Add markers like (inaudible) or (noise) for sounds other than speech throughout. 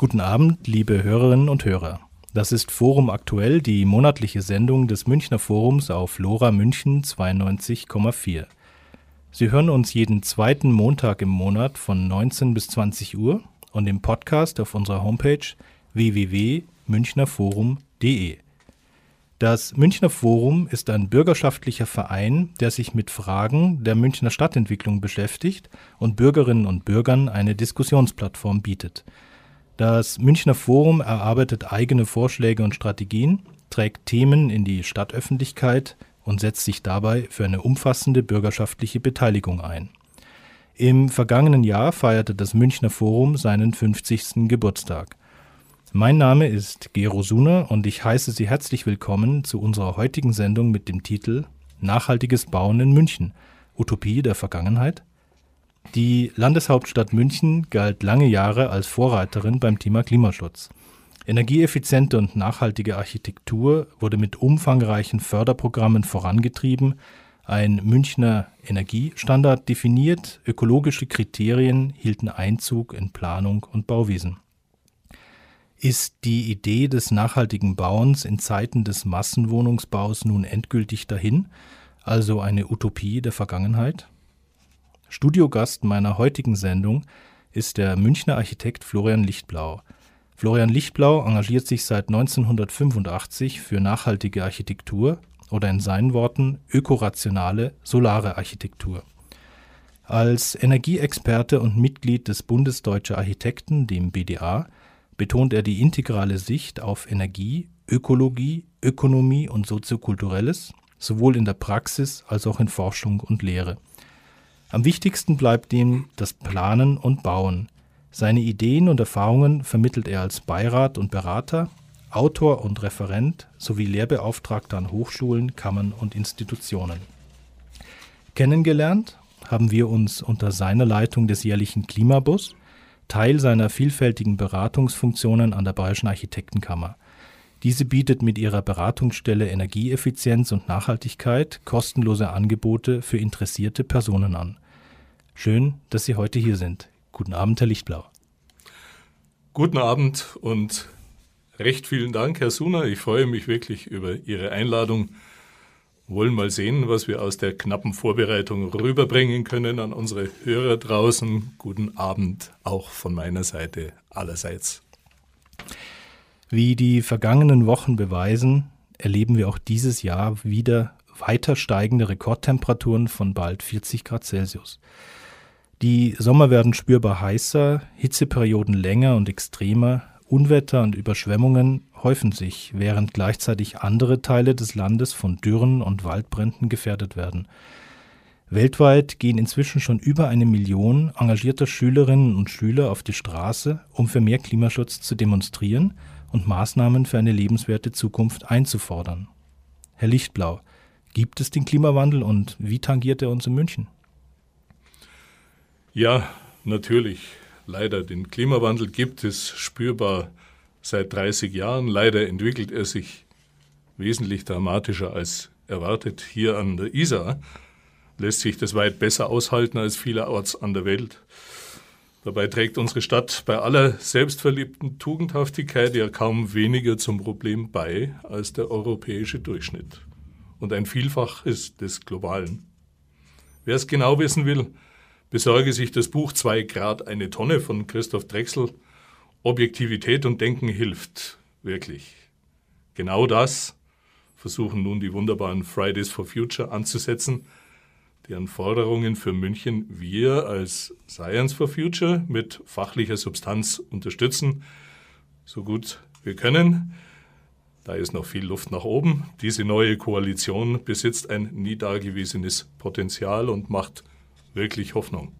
Guten Abend, liebe Hörerinnen und Hörer. Das ist Forum Aktuell, die monatliche Sendung des Münchner Forums auf Lora München 92,4. Sie hören uns jeden zweiten Montag im Monat von 19 bis 20 Uhr und im Podcast auf unserer Homepage www.münchnerforum.de. Das Münchner Forum ist ein bürgerschaftlicher Verein, der sich mit Fragen der Münchner Stadtentwicklung beschäftigt und Bürgerinnen und Bürgern eine Diskussionsplattform bietet. Das Münchner Forum erarbeitet eigene Vorschläge und Strategien, trägt Themen in die Stadtöffentlichkeit und setzt sich dabei für eine umfassende bürgerschaftliche Beteiligung ein. Im vergangenen Jahr feierte das Münchner Forum seinen 50. Geburtstag. Mein Name ist Gero Suner und ich heiße Sie herzlich willkommen zu unserer heutigen Sendung mit dem Titel Nachhaltiges Bauen in München. Utopie der Vergangenheit? Die Landeshauptstadt München galt lange Jahre als Vorreiterin beim Thema Klimaschutz. Energieeffiziente und nachhaltige Architektur wurde mit umfangreichen Förderprogrammen vorangetrieben, ein Münchner Energiestandard definiert, ökologische Kriterien hielten Einzug in Planung und Bauwesen. Ist die Idee des nachhaltigen Bauens in Zeiten des Massenwohnungsbaus nun endgültig dahin, also eine Utopie der Vergangenheit? Studiogast meiner heutigen Sendung ist der Münchner Architekt Florian Lichtblau. Florian Lichtblau engagiert sich seit 1985 für nachhaltige Architektur oder in seinen Worten ökorationale solare Architektur. Als Energieexperte und Mitglied des Bundes Deutscher Architekten, dem BDA, betont er die integrale Sicht auf Energie, Ökologie, Ökonomie und Soziokulturelles, sowohl in der Praxis als auch in Forschung und Lehre. Am wichtigsten bleibt ihm das Planen und Bauen. Seine Ideen und Erfahrungen vermittelt er als Beirat und Berater, Autor und Referent sowie Lehrbeauftragter an Hochschulen, Kammern und Institutionen. Kennengelernt haben wir uns unter seiner Leitung des jährlichen Klimabus, Teil seiner vielfältigen Beratungsfunktionen an der Bayerischen Architektenkammer. Diese bietet mit ihrer Beratungsstelle Energieeffizienz und Nachhaltigkeit kostenlose Angebote für interessierte Personen an. Schön, dass Sie heute hier sind. Guten Abend, Herr Lichtblau. Guten Abend und recht vielen Dank, Herr Suner. Ich freue mich wirklich über Ihre Einladung wollen mal sehen, was wir aus der knappen Vorbereitung rüberbringen können an unsere Hörer draußen. Guten Abend auch von meiner Seite allerseits. Wie die vergangenen Wochen beweisen, erleben wir auch dieses Jahr wieder weiter steigende Rekordtemperaturen von bald 40 Grad Celsius. Die Sommer werden spürbar heißer, Hitzeperioden länger und extremer, Unwetter und Überschwemmungen häufen sich, während gleichzeitig andere Teile des Landes von Dürren und Waldbränden gefährdet werden. Weltweit gehen inzwischen schon über eine Million engagierter Schülerinnen und Schüler auf die Straße, um für mehr Klimaschutz zu demonstrieren und Maßnahmen für eine lebenswerte Zukunft einzufordern. Herr Lichtblau, gibt es den Klimawandel und wie tangiert er uns in München? Ja, natürlich leider den Klimawandel gibt es spürbar seit 30 Jahren. Leider entwickelt er sich wesentlich dramatischer als erwartet. Hier an der Isar lässt sich das weit besser aushalten als vielerorts an der Welt. Dabei trägt unsere Stadt bei aller selbstverliebten Tugendhaftigkeit ja kaum weniger zum Problem bei als der europäische Durchschnitt und ein Vielfaches des globalen. Wer es genau wissen will, besorge sich das Buch Zwei Grad eine Tonne von Christoph Drechsel. Objektivität und Denken hilft, wirklich. Genau das versuchen nun die wunderbaren Fridays for Future anzusetzen, deren Forderungen für München wir als Science for Future mit fachlicher Substanz unterstützen, so gut wir können. Da ist noch viel Luft nach oben. Diese neue Koalition besitzt ein nie dagewesenes Potenzial und macht wirklich Hoffnung.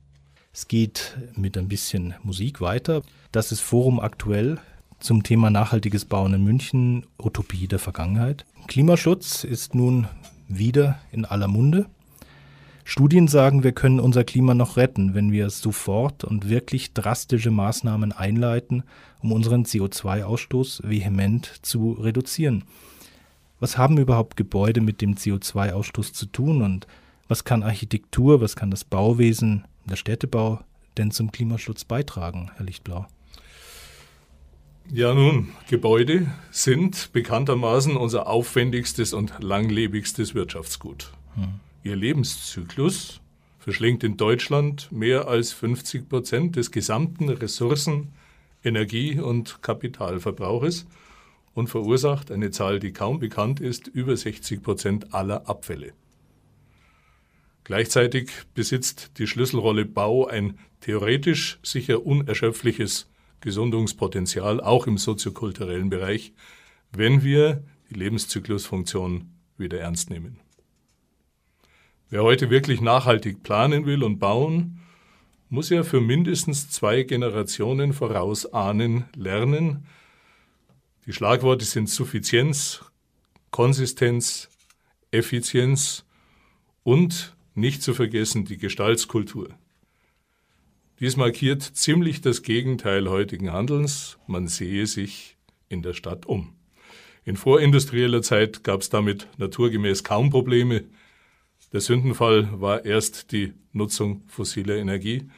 Es geht mit ein bisschen Musik weiter. Das ist Forum aktuell zum Thema nachhaltiges Bauen in München, Utopie der Vergangenheit. Klimaschutz ist nun wieder in aller Munde. Studien sagen, wir können unser Klima noch retten, wenn wir sofort und wirklich drastische Maßnahmen einleiten, um unseren CO2-Ausstoß vehement zu reduzieren. Was haben überhaupt Gebäude mit dem CO2-Ausstoß zu tun und was kann Architektur, was kann das Bauwesen, der Städtebau denn zum Klimaschutz beitragen, Herr Lichtblau? Ja, nun, Gebäude sind bekanntermaßen unser aufwendigstes und langlebigstes Wirtschaftsgut. Hm. Ihr Lebenszyklus verschlingt in Deutschland mehr als 50 Prozent des gesamten Ressourcen, Energie- und Kapitalverbrauches und verursacht eine Zahl, die kaum bekannt ist, über 60 Prozent aller Abfälle. Gleichzeitig besitzt die Schlüsselrolle Bau ein theoretisch sicher unerschöpfliches Gesundungspotenzial, auch im soziokulturellen Bereich, wenn wir die Lebenszyklusfunktion wieder ernst nehmen. Wer heute wirklich nachhaltig planen will und bauen, muss ja für mindestens zwei Generationen vorausahnen lernen. Die Schlagworte sind Suffizienz, Konsistenz, Effizienz und nicht zu vergessen die Gestaltskultur. Dies markiert ziemlich das Gegenteil heutigen Handelns. Man sehe sich in der Stadt um. In vorindustrieller Zeit gab es damit naturgemäß kaum Probleme. Der Sündenfall war erst die Nutzung fossiler Energie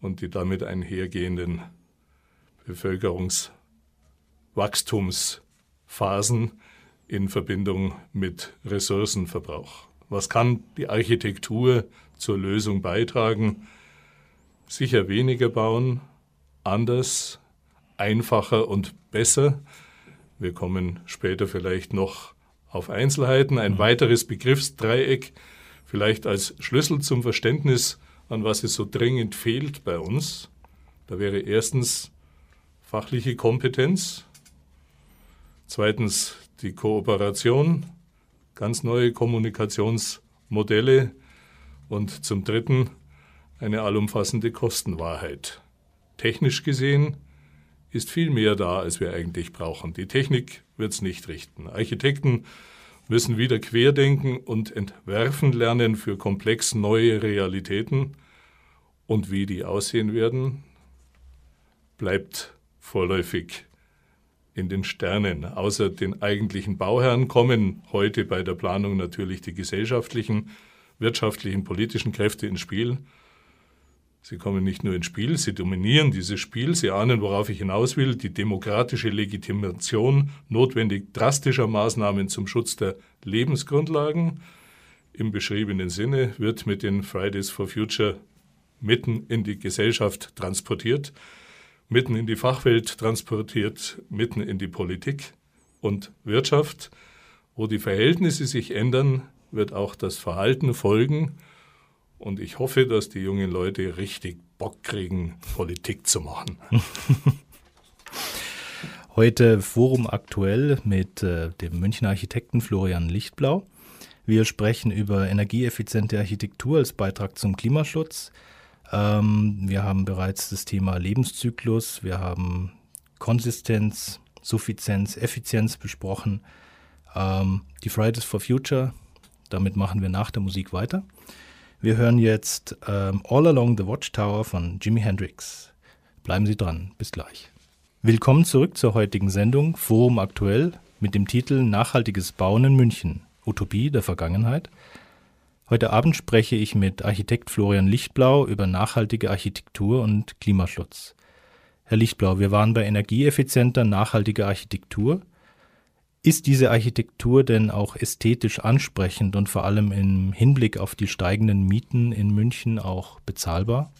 und die damit einhergehenden Bevölkerungswachstumsphasen in Verbindung mit Ressourcenverbrauch. Was kann die Architektur zur Lösung beitragen? sicher weniger bauen, anders, einfacher und besser. Wir kommen später vielleicht noch auf Einzelheiten. Ein weiteres Begriffsdreieck, vielleicht als Schlüssel zum Verständnis, an was es so dringend fehlt bei uns. Da wäre erstens fachliche Kompetenz, zweitens die Kooperation, ganz neue Kommunikationsmodelle und zum dritten eine allumfassende Kostenwahrheit. Technisch gesehen ist viel mehr da, als wir eigentlich brauchen. Die Technik wird es nicht richten. Architekten müssen wieder querdenken und entwerfen lernen für komplex neue Realitäten. Und wie die aussehen werden, bleibt vorläufig in den Sternen. Außer den eigentlichen Bauherren kommen heute bei der Planung natürlich die gesellschaftlichen, wirtschaftlichen, politischen Kräfte ins Spiel. Sie kommen nicht nur ins Spiel, sie dominieren dieses Spiel, sie ahnen, worauf ich hinaus will, die demokratische Legitimation notwendig drastischer Maßnahmen zum Schutz der Lebensgrundlagen. Im beschriebenen Sinne wird mit den Fridays for Future mitten in die Gesellschaft transportiert, mitten in die Fachwelt transportiert, mitten in die Politik und Wirtschaft. Wo die Verhältnisse sich ändern, wird auch das Verhalten folgen. Und ich hoffe, dass die jungen Leute richtig Bock kriegen, Politik zu machen. (laughs) Heute Forum aktuell mit äh, dem Münchner Architekten Florian Lichtblau. Wir sprechen über energieeffiziente Architektur als Beitrag zum Klimaschutz. Ähm, wir haben bereits das Thema Lebenszyklus, wir haben Konsistenz, Suffizienz, Effizienz besprochen. Ähm, die Fridays for Future, damit machen wir nach der Musik weiter. Wir hören jetzt ähm, All Along the Watchtower von Jimi Hendrix. Bleiben Sie dran, bis gleich. Willkommen zurück zur heutigen Sendung Forum Aktuell mit dem Titel Nachhaltiges Bauen in München, Utopie der Vergangenheit. Heute Abend spreche ich mit Architekt Florian Lichtblau über nachhaltige Architektur und Klimaschutz. Herr Lichtblau, wir waren bei energieeffizienter, nachhaltiger Architektur. Ist diese Architektur denn auch ästhetisch ansprechend und vor allem im Hinblick auf die steigenden Mieten in München auch bezahlbar?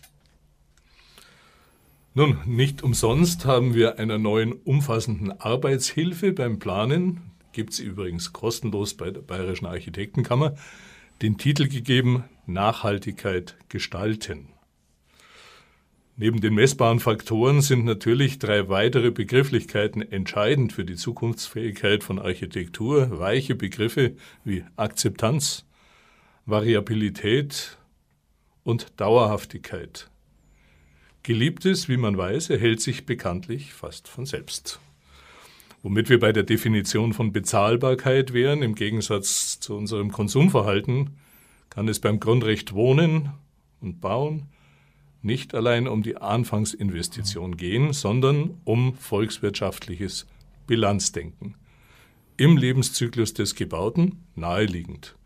Nun, nicht umsonst haben wir einer neuen umfassenden Arbeitshilfe beim Planen, gibt es übrigens kostenlos bei der Bayerischen Architektenkammer, den Titel gegeben Nachhaltigkeit gestalten. Neben den messbaren Faktoren sind natürlich drei weitere Begrifflichkeiten entscheidend für die Zukunftsfähigkeit von Architektur. Weiche Begriffe wie Akzeptanz, Variabilität und Dauerhaftigkeit. Geliebtes, wie man weiß, erhält sich bekanntlich fast von selbst. Womit wir bei der Definition von Bezahlbarkeit wären, im Gegensatz zu unserem Konsumverhalten, kann es beim Grundrecht Wohnen und Bauen nicht allein um die Anfangsinvestition gehen, sondern um volkswirtschaftliches Bilanzdenken. Im Lebenszyklus des Gebauten naheliegend.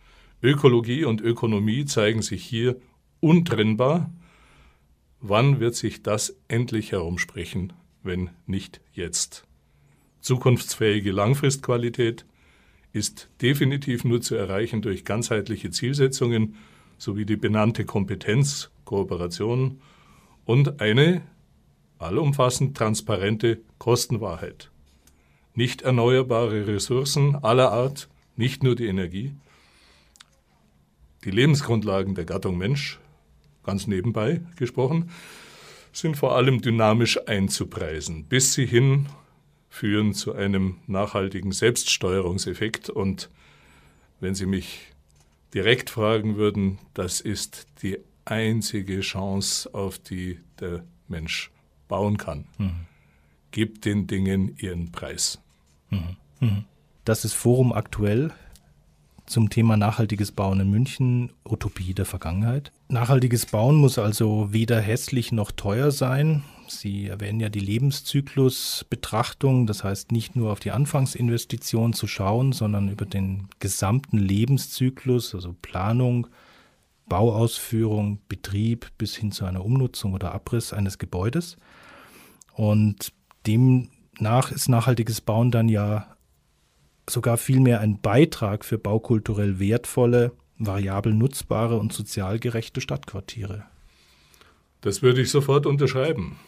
Ökologie und Ökonomie zeigen sich hier untrennbar. Wann wird sich das endlich herumsprechen wenn nicht jetzt. Zukunftsfähige Langfristqualität ist definitiv nur zu erreichen durch ganzheitliche Zielsetzungen sowie die benannte Kompetenz, Kooperation und eine allumfassend transparente Kostenwahrheit. Nicht erneuerbare Ressourcen aller Art, nicht nur die Energie, die Lebensgrundlagen der Gattung Mensch, ganz nebenbei gesprochen, sind vor allem dynamisch einzupreisen, bis sie hin führen zu einem nachhaltigen Selbststeuerungseffekt. Und wenn Sie mich direkt fragen würden, das ist die einzige Chance, auf die der Mensch bauen kann. Mhm. Gibt den Dingen ihren Preis. Mhm. Mhm. Das ist Forum aktuell zum Thema nachhaltiges Bauen in München, Utopie der Vergangenheit. Nachhaltiges Bauen muss also weder hässlich noch teuer sein. Sie erwähnen ja die Lebenszyklusbetrachtung, das heißt nicht nur auf die Anfangsinvestition zu schauen, sondern über den gesamten Lebenszyklus, also Planung, Bauausführung, Betrieb bis hin zu einer Umnutzung oder Abriss eines Gebäudes. Und demnach ist nachhaltiges Bauen dann ja sogar vielmehr ein Beitrag für baukulturell wertvolle, variabel nutzbare und sozial gerechte Stadtquartiere. Das würde ich sofort unterschreiben.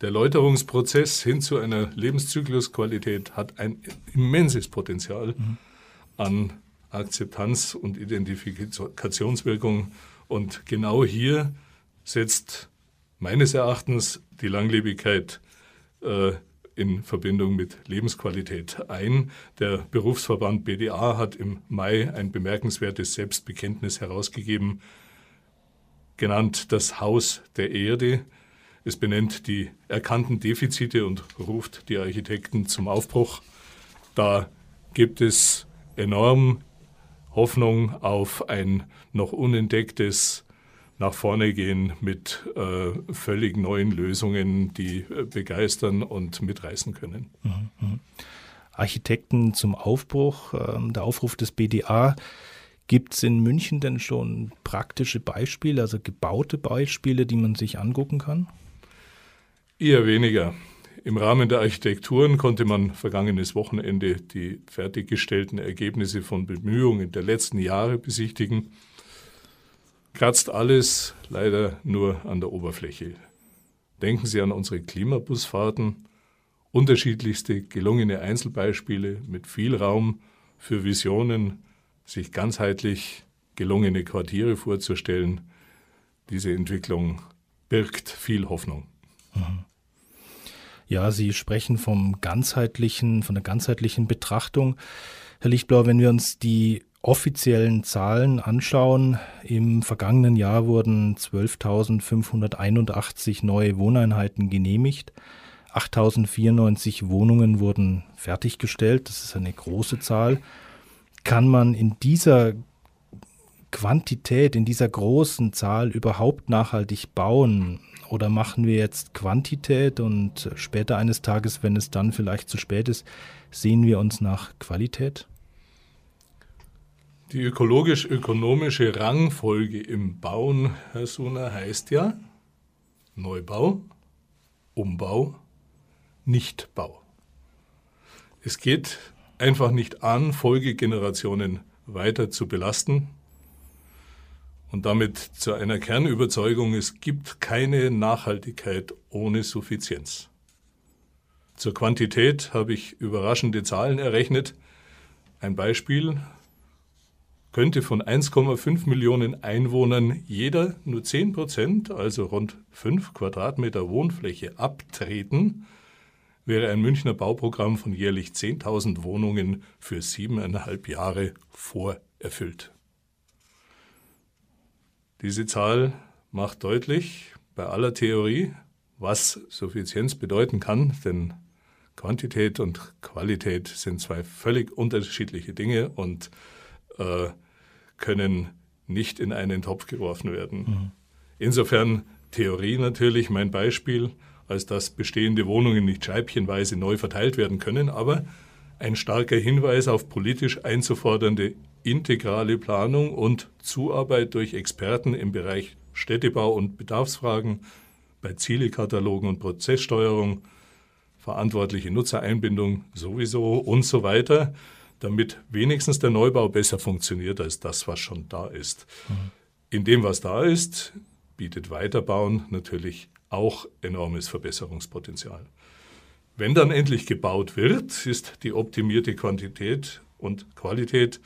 Der Läuterungsprozess hin zu einer Lebenszyklusqualität hat ein immenses Potenzial mhm. an Akzeptanz und Identifikationswirkung. Und genau hier setzt meines Erachtens die Langlebigkeit äh, in Verbindung mit Lebensqualität ein. Der Berufsverband BDA hat im Mai ein bemerkenswertes Selbstbekenntnis herausgegeben, genannt das Haus der Erde. Es benennt die erkannten Defizite und ruft die Architekten zum Aufbruch. Da gibt es enorm Hoffnung auf ein noch unentdecktes nach vorne gehen mit äh, völlig neuen Lösungen, die äh, begeistern und mitreißen können. Mhm. Architekten zum Aufbruch, äh, der Aufruf des BDA. Gibt es in München denn schon praktische Beispiele, also gebaute Beispiele, die man sich angucken kann? Eher weniger. Im Rahmen der Architekturen konnte man vergangenes Wochenende die fertiggestellten Ergebnisse von Bemühungen der letzten Jahre besichtigen. Kratzt alles leider nur an der Oberfläche. Denken Sie an unsere Klimabusfahrten, unterschiedlichste gelungene Einzelbeispiele mit viel Raum für Visionen, sich ganzheitlich gelungene Quartiere vorzustellen. Diese Entwicklung birgt viel Hoffnung. Mhm. Ja, Sie sprechen vom ganzheitlichen, von der ganzheitlichen Betrachtung. Herr Lichtblau, wenn wir uns die offiziellen Zahlen anschauen, im vergangenen Jahr wurden 12.581 neue Wohneinheiten genehmigt. 8.094 Wohnungen wurden fertiggestellt. Das ist eine große Zahl. Kann man in dieser Quantität, in dieser großen Zahl überhaupt nachhaltig bauen? Oder machen wir jetzt Quantität und später eines Tages, wenn es dann vielleicht zu spät ist, sehen wir uns nach Qualität? Die ökologisch-ökonomische Rangfolge im Bauen, Herr Suna, heißt ja Neubau, Umbau, Nichtbau. Es geht einfach nicht an, Folgegenerationen weiter zu belasten, und damit zu einer Kernüberzeugung, es gibt keine Nachhaltigkeit ohne Suffizienz. Zur Quantität habe ich überraschende Zahlen errechnet. Ein Beispiel könnte von 1,5 Millionen Einwohnern jeder nur 10 Prozent, also rund 5 Quadratmeter Wohnfläche, abtreten, wäre ein Münchner Bauprogramm von jährlich 10.000 Wohnungen für siebeneinhalb Jahre vorerfüllt. Diese Zahl macht deutlich, bei aller Theorie, was Suffizienz bedeuten kann, denn Quantität und Qualität sind zwei völlig unterschiedliche Dinge und äh, können nicht in einen Topf geworfen werden. Mhm. Insofern Theorie natürlich mein Beispiel, als dass bestehende Wohnungen nicht scheibchenweise neu verteilt werden können, aber ein starker Hinweis auf politisch einzufordernde integrale Planung und Zuarbeit durch Experten im Bereich Städtebau und Bedarfsfragen, bei Zielekatalogen und Prozesssteuerung, verantwortliche Nutzereinbindung sowieso und so weiter, damit wenigstens der Neubau besser funktioniert als das, was schon da ist. Mhm. In dem, was da ist, bietet Weiterbauen natürlich auch enormes Verbesserungspotenzial. Wenn dann endlich gebaut wird, ist die optimierte Quantität und Qualität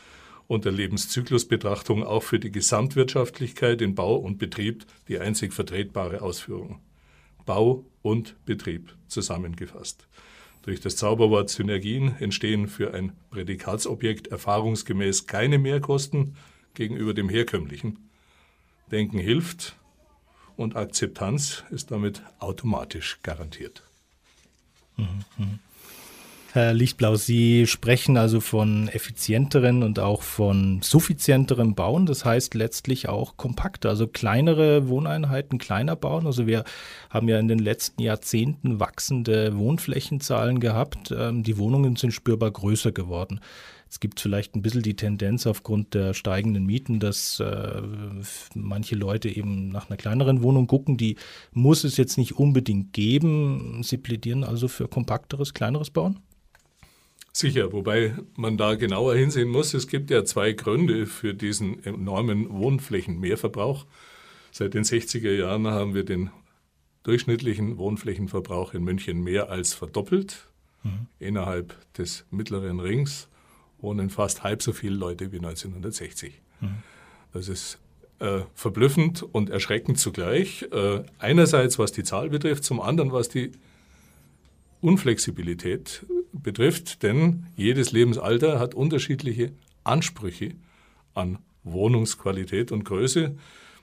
unter Lebenszyklusbetrachtung auch für die Gesamtwirtschaftlichkeit in Bau und Betrieb die einzig vertretbare Ausführung. Bau und Betrieb zusammengefasst. Durch das Zauberwort Synergien entstehen für ein Prädikatsobjekt erfahrungsgemäß keine Mehrkosten gegenüber dem herkömmlichen. Denken hilft und Akzeptanz ist damit automatisch garantiert. Herr Lichtblau, Sie sprechen also von effizienteren und auch von suffizienterem Bauen. Das heißt letztlich auch kompakter, also kleinere Wohneinheiten kleiner bauen. Also wir haben ja in den letzten Jahrzehnten wachsende Wohnflächenzahlen gehabt. Ähm, die Wohnungen sind spürbar größer geworden. Es gibt vielleicht ein bisschen die Tendenz aufgrund der steigenden Mieten, dass äh, manche Leute eben nach einer kleineren Wohnung gucken. Die muss es jetzt nicht unbedingt geben. Sie plädieren also für kompakteres, kleineres Bauen? Sicher, wobei man da genauer hinsehen muss. Es gibt ja zwei Gründe für diesen enormen Wohnflächenmehrverbrauch. Seit den 60er Jahren haben wir den durchschnittlichen Wohnflächenverbrauch in München mehr als verdoppelt. Mhm. Innerhalb des mittleren Rings wohnen fast halb so viele Leute wie 1960. Mhm. Das ist äh, verblüffend und erschreckend zugleich. Äh, einerseits, was die Zahl betrifft, zum anderen, was die Unflexibilität betrifft, denn jedes Lebensalter hat unterschiedliche Ansprüche an Wohnungsqualität und Größe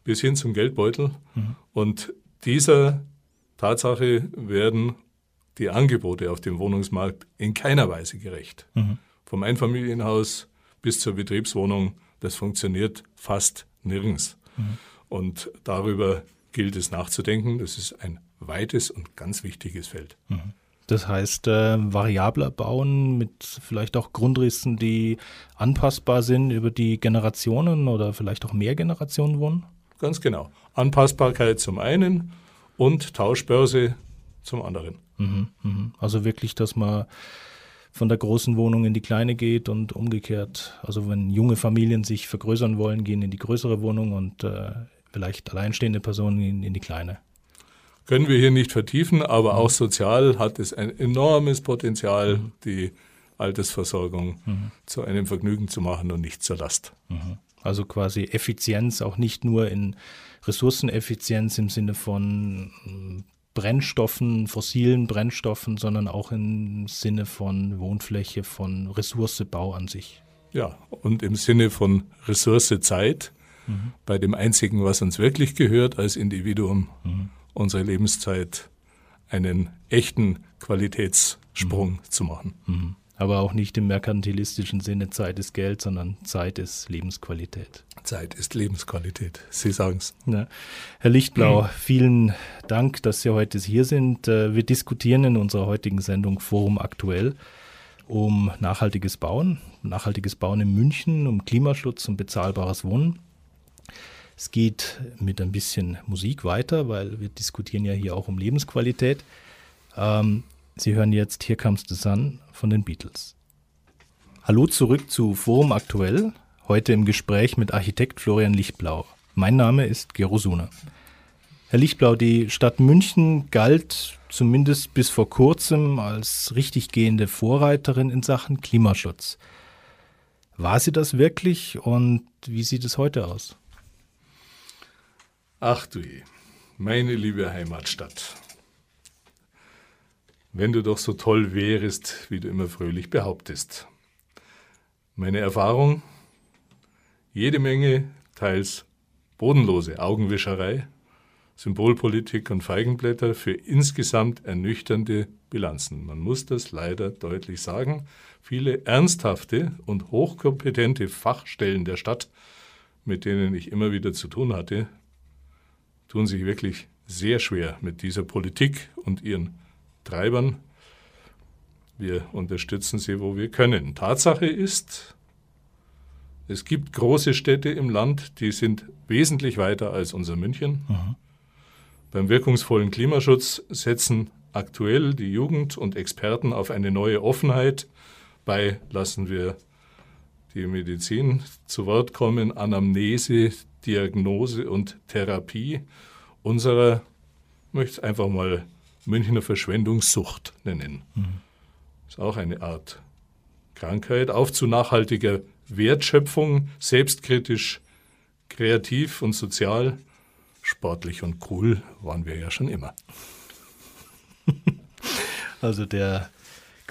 bis hin zum Geldbeutel. Mhm. Und dieser Tatsache werden die Angebote auf dem Wohnungsmarkt in keiner Weise gerecht. Mhm. Vom Einfamilienhaus bis zur Betriebswohnung, das funktioniert fast nirgends. Mhm. Und darüber gilt es nachzudenken. Das ist ein weites und ganz wichtiges Feld. Mhm. Das heißt, äh, variabler bauen mit vielleicht auch Grundrissen, die anpassbar sind über die Generationen oder vielleicht auch mehr Generationen wohnen? Ganz genau. Anpassbarkeit zum einen und Tauschbörse zum anderen. Mhm, mh. Also wirklich, dass man von der großen Wohnung in die kleine geht und umgekehrt. Also wenn junge Familien sich vergrößern wollen, gehen in die größere Wohnung und äh, vielleicht alleinstehende Personen in, in die kleine können wir hier nicht vertiefen, aber auch sozial hat es ein enormes Potenzial, mhm. die Altersversorgung mhm. zu einem Vergnügen zu machen und nicht zur Last. Mhm. Also quasi Effizienz, auch nicht nur in Ressourceneffizienz im Sinne von Brennstoffen, fossilen Brennstoffen, sondern auch im Sinne von Wohnfläche, von Ressourcebau an sich. Ja, und im Sinne von Ressourcezeit, mhm. bei dem einzigen, was uns wirklich gehört als Individuum. Mhm unsere Lebenszeit einen echten Qualitätssprung mhm. zu machen. Aber auch nicht im merkantilistischen Sinne Zeit ist Geld, sondern Zeit ist Lebensqualität. Zeit ist Lebensqualität, Sie sagen es. Ja. Herr Lichtblau, mhm. vielen Dank, dass Sie heute hier sind. Äh, wir diskutieren in unserer heutigen Sendung Forum aktuell um nachhaltiges Bauen, nachhaltiges Bauen in München, um Klimaschutz und bezahlbares Wohnen. Es geht mit ein bisschen Musik weiter, weil wir diskutieren ja hier auch um Lebensqualität. Ähm, Sie hören jetzt Here Comes the Sun von den Beatles. Hallo zurück zu Forum Aktuell, heute im Gespräch mit Architekt Florian Lichtblau. Mein Name ist Gero Suna. Herr Lichtblau, die Stadt München galt zumindest bis vor kurzem als richtig gehende Vorreiterin in Sachen Klimaschutz. War sie das wirklich und wie sieht es heute aus? Ach du je, meine liebe Heimatstadt. Wenn du doch so toll wärest, wie du immer fröhlich behauptest. Meine Erfahrung? Jede Menge, teils bodenlose Augenwischerei, Symbolpolitik und Feigenblätter für insgesamt ernüchternde Bilanzen. Man muss das leider deutlich sagen. Viele ernsthafte und hochkompetente Fachstellen der Stadt, mit denen ich immer wieder zu tun hatte, tun sich wirklich sehr schwer mit dieser Politik und ihren Treibern. Wir unterstützen sie, wo wir können. Tatsache ist, es gibt große Städte im Land, die sind wesentlich weiter als unser München. Mhm. Beim wirkungsvollen Klimaschutz setzen aktuell die Jugend und Experten auf eine neue Offenheit. Bei lassen wir die Medizin zu Wort kommen, Anamnese, Diagnose und Therapie unserer, möchte es einfach mal Münchner Verschwendungssucht nennen. Mhm. Ist auch eine Art Krankheit, auf zu nachhaltiger Wertschöpfung, selbstkritisch, kreativ und sozial, sportlich und cool waren wir ja schon immer. (laughs) Also der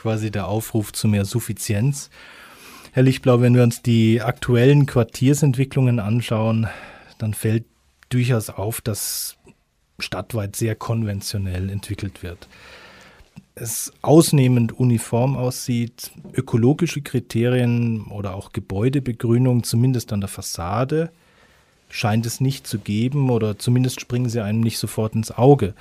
quasi der Aufruf zu mehr Suffizienz. Herr Lichtblau, wenn wir uns die aktuellen Quartiersentwicklungen anschauen, dann fällt durchaus auf, dass stadtweit sehr konventionell entwickelt wird es ausnehmend uniform aussieht, ökologische Kriterien oder auch Gebäudebegrünung, zumindest an der Fassade, scheint es nicht zu geben oder zumindest springen sie einem nicht sofort ins Auge.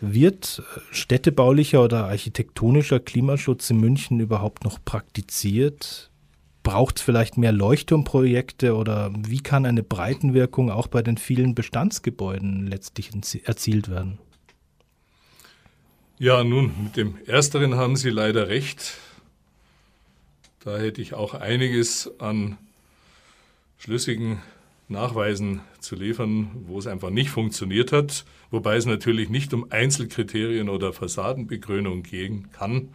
Wird städtebaulicher oder architektonischer Klimaschutz in München überhaupt noch praktiziert? Braucht es vielleicht mehr Leuchtturmprojekte oder wie kann eine Breitenwirkung auch bei den vielen Bestandsgebäuden letztlich erzielt werden? Ja, nun, mit dem Ersteren haben Sie leider recht. Da hätte ich auch einiges an schlüssigen Nachweisen zu liefern, wo es einfach nicht funktioniert hat, wobei es natürlich nicht um Einzelkriterien oder Fassadenbegrünung gehen kann.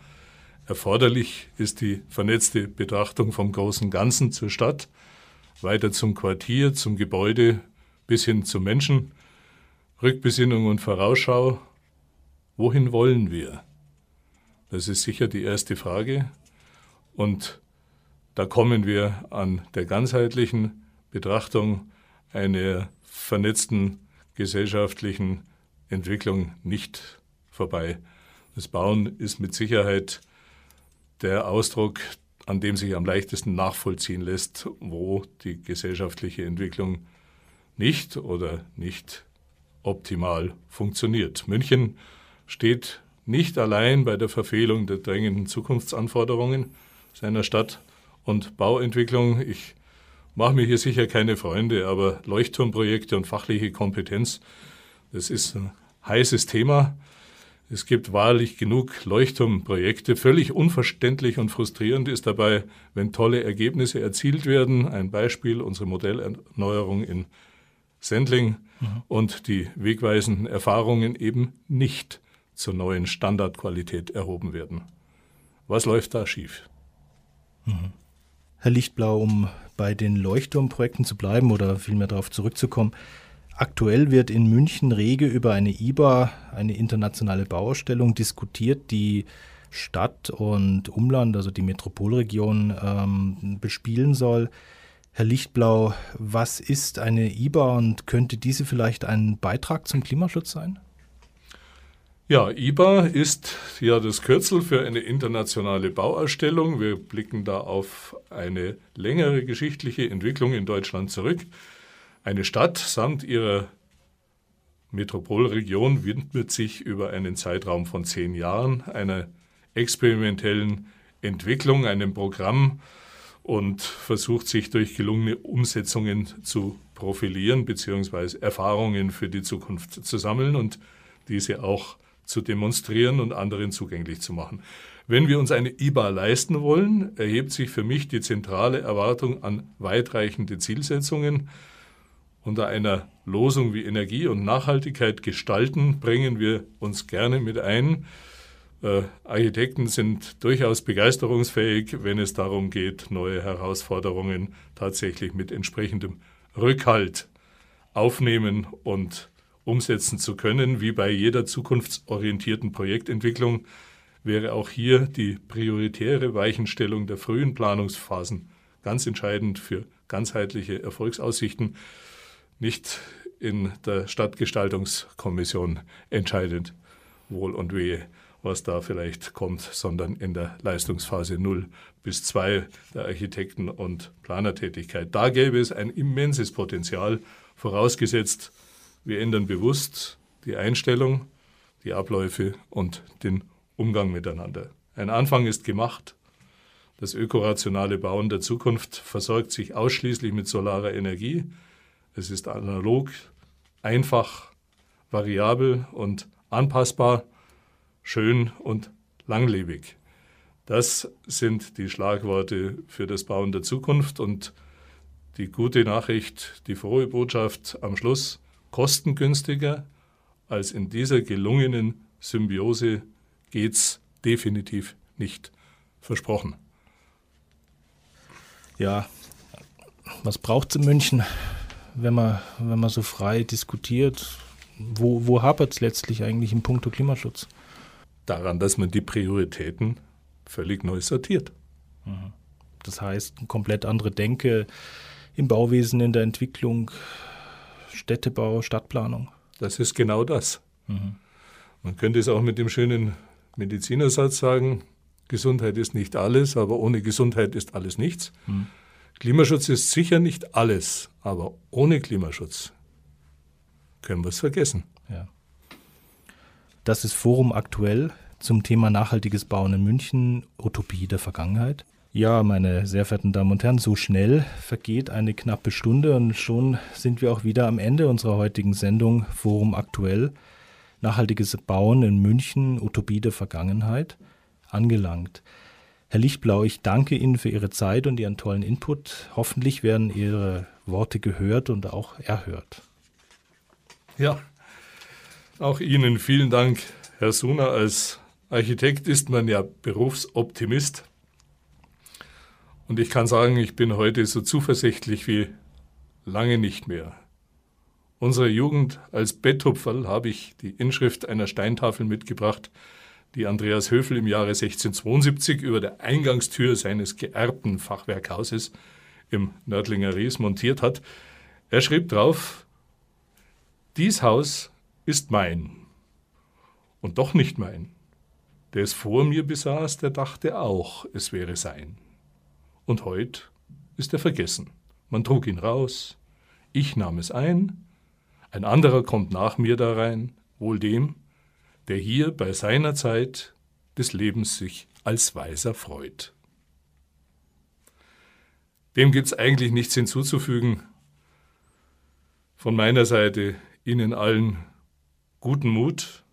Erforderlich ist die vernetzte Betrachtung vom großen Ganzen zur Stadt, weiter zum Quartier, zum Gebäude bis hin zum Menschen, Rückbesinnung und Vorausschau Wohin wollen wir? Das ist sicher die erste Frage. Und da kommen wir an der ganzheitlichen Betrachtung einer vernetzten gesellschaftlichen Entwicklung nicht vorbei. Das Bauen ist mit Sicherheit der Ausdruck, an dem sich am leichtesten nachvollziehen lässt, wo die gesellschaftliche Entwicklung nicht oder nicht optimal funktioniert. München steht nicht allein bei der Verfehlung der drängenden Zukunftsanforderungen seiner Stadt- und Bauentwicklung. Ich mache mir hier sicher keine Freunde, aber Leuchtturmprojekte und fachliche Kompetenz, das ist ein heißes Thema. Es gibt wahrlich genug Leuchtturmprojekte. Völlig unverständlich und frustrierend ist dabei, wenn tolle Ergebnisse erzielt werden. Ein Beispiel, unsere Modellerneuerung in Sendling mhm. und die wegweisenden Erfahrungen eben nicht zur neuen Standardqualität erhoben werden. Was läuft da schief? Mhm. Herr Lichtblau, um bei den Leuchtturmprojekten zu bleiben oder vielmehr darauf zurückzukommen, aktuell wird in München rege über eine IBA, eine internationale Bauausstellung, diskutiert, die Stadt und Umland, also die Metropolregion, ähm, bespielen soll. Herr Lichtblau, was ist eine IBA und könnte diese vielleicht ein Beitrag zum Klimaschutz sein? Ja, IBA ist ja das Kürzel für eine internationale Bauausstellung. Wir blicken da auf eine längere geschichtliche Entwicklung in Deutschland zurück. Eine Stadt samt ihrer Metropolregion widmet sich über einen Zeitraum von zehn Jahren einer experimentellen Entwicklung, einem Programm und versucht sich durch gelungene Umsetzungen zu profilieren bzw. Erfahrungen für die Zukunft zu sammeln und diese auch zu demonstrieren und anderen zugänglich zu machen. Wenn wir uns eine IBA leisten wollen, erhebt sich für mich die zentrale Erwartung an weitreichende Zielsetzungen. Unter einer Losung wie Energie und Nachhaltigkeit gestalten bringen wir uns gerne mit ein. Äh, Architekten sind durchaus begeisterungsfähig, wenn es darum geht, neue Herausforderungen tatsächlich mit entsprechendem Rückhalt aufnehmen und umsetzen zu können. Wie bei jeder zukunftsorientierten Projektentwicklung wäre auch hier die prioritäre Weichenstellung der frühen Planungsphasen ganz entscheidend für ganzheitliche Erfolgsaussichten. Nicht in der Stadtgestaltungskommission entscheidend wohl und wehe, was da vielleicht kommt, sondern in der Leistungsphase 0 bis 2 der Architekten- und Planertätigkeit. Da gäbe es ein immenses Potenzial, vorausgesetzt, wir ändern bewusst die Einstellung, die Abläufe und den Umgang miteinander. Ein Anfang ist gemacht. Das ökorationale Bauen der Zukunft versorgt sich ausschließlich mit solarer Energie. Es ist analog, einfach variabel und anpassbar, schön und langlebig. Das sind die Schlagworte für das Bauen der Zukunft und die gute Nachricht, die frohe Botschaft am Schluss, kostengünstiger als in dieser gelungenen Symbiose geht's definitiv nicht. Versprochen. Ja, was braucht es in München, wenn man, wenn man so frei diskutiert? Wo, wo hapert es letztlich eigentlich im Punkto Klimaschutz? Daran, dass man die Prioritäten völlig neu sortiert. Mhm. Das heißt, komplett andere Denke im Bauwesen, in der Entwicklung, Städtebau, Stadtplanung. Das ist genau das. Mhm. Man könnte es auch mit dem schönen Medizinersatz sagen, Gesundheit ist nicht alles, aber ohne Gesundheit ist alles nichts. Mhm. Klimaschutz ist sicher nicht alles, aber ohne Klimaschutz können wir es vergessen. Ja. Das ist Forum aktuell zum Thema nachhaltiges Bauen in München, Utopie der Vergangenheit. Ja, meine sehr verehrten Damen und Herren, so schnell vergeht eine knappe Stunde und schon sind wir auch wieder am Ende unserer heutigen Sendung Forum aktuell. Nachhaltiges Bauen in München, Utopie der Vergangenheit angelangt. Herr Lichtblau, ich danke Ihnen für Ihre Zeit und Ihren tollen Input. Hoffentlich werden Ihre Worte gehört und auch erhört. Ja, auch Ihnen vielen Dank, Herr Suna. Als Architekt ist man ja Berufsoptimist. Und ich kann sagen, ich bin heute so zuversichtlich wie lange nicht mehr. Unserer Jugend als Betthupferl habe ich die Inschrift einer Steintafel mitgebracht, die Andreas Höfel im Jahre 1672 über der Eingangstür seines geerbten Fachwerkhauses im Nördlinger Ries montiert hat. Er schrieb drauf, dies Haus ist mein und doch nicht mein. Der es vor mir besaß, der dachte auch, es wäre sein. Und heut ist er vergessen. Man trug ihn raus, ich nahm es ein, ein anderer kommt nach mir da rein, wohl dem, der hier bei seiner Zeit des Lebens sich als Weiser freut. Dem gibt's eigentlich nichts hinzuzufügen. Von meiner Seite Ihnen allen guten Mut,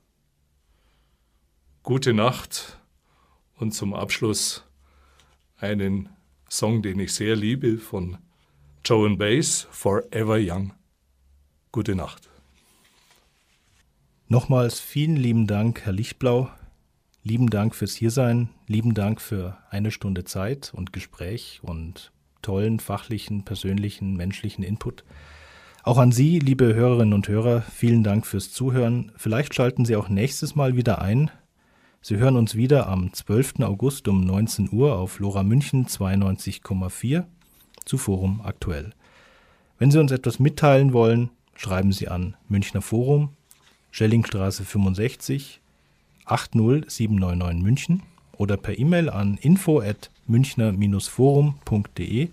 gute Nacht und zum Abschluss einen Song, den ich sehr liebe, von Joan Bass, Forever Young. Gute Nacht. Nochmals vielen lieben Dank, Herr Lichtblau. Lieben Dank fürs Hiersein. Lieben Dank für eine Stunde Zeit und Gespräch und tollen fachlichen, persönlichen, menschlichen Input. Auch an Sie, liebe Hörerinnen und Hörer, vielen Dank fürs Zuhören. Vielleicht schalten Sie auch nächstes Mal wieder ein. Sie hören uns wieder am 12. August um 19 Uhr auf Lora München 92,4 zu Forum aktuell. Wenn Sie uns etwas mitteilen wollen, schreiben Sie an Münchner Forum Schellingstraße 65 80799 München oder per E-Mail an info at münchner-forum.de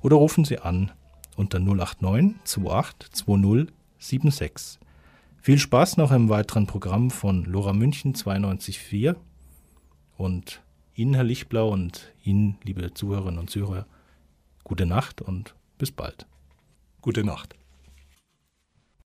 oder rufen Sie an unter 089 28 20 76. Viel Spaß noch im weiteren Programm von Lora München 92.4 und Ihnen, Herr Lichtblau, und Ihnen, liebe Zuhörerinnen und Zuhörer, gute Nacht und bis bald. Gute Nacht.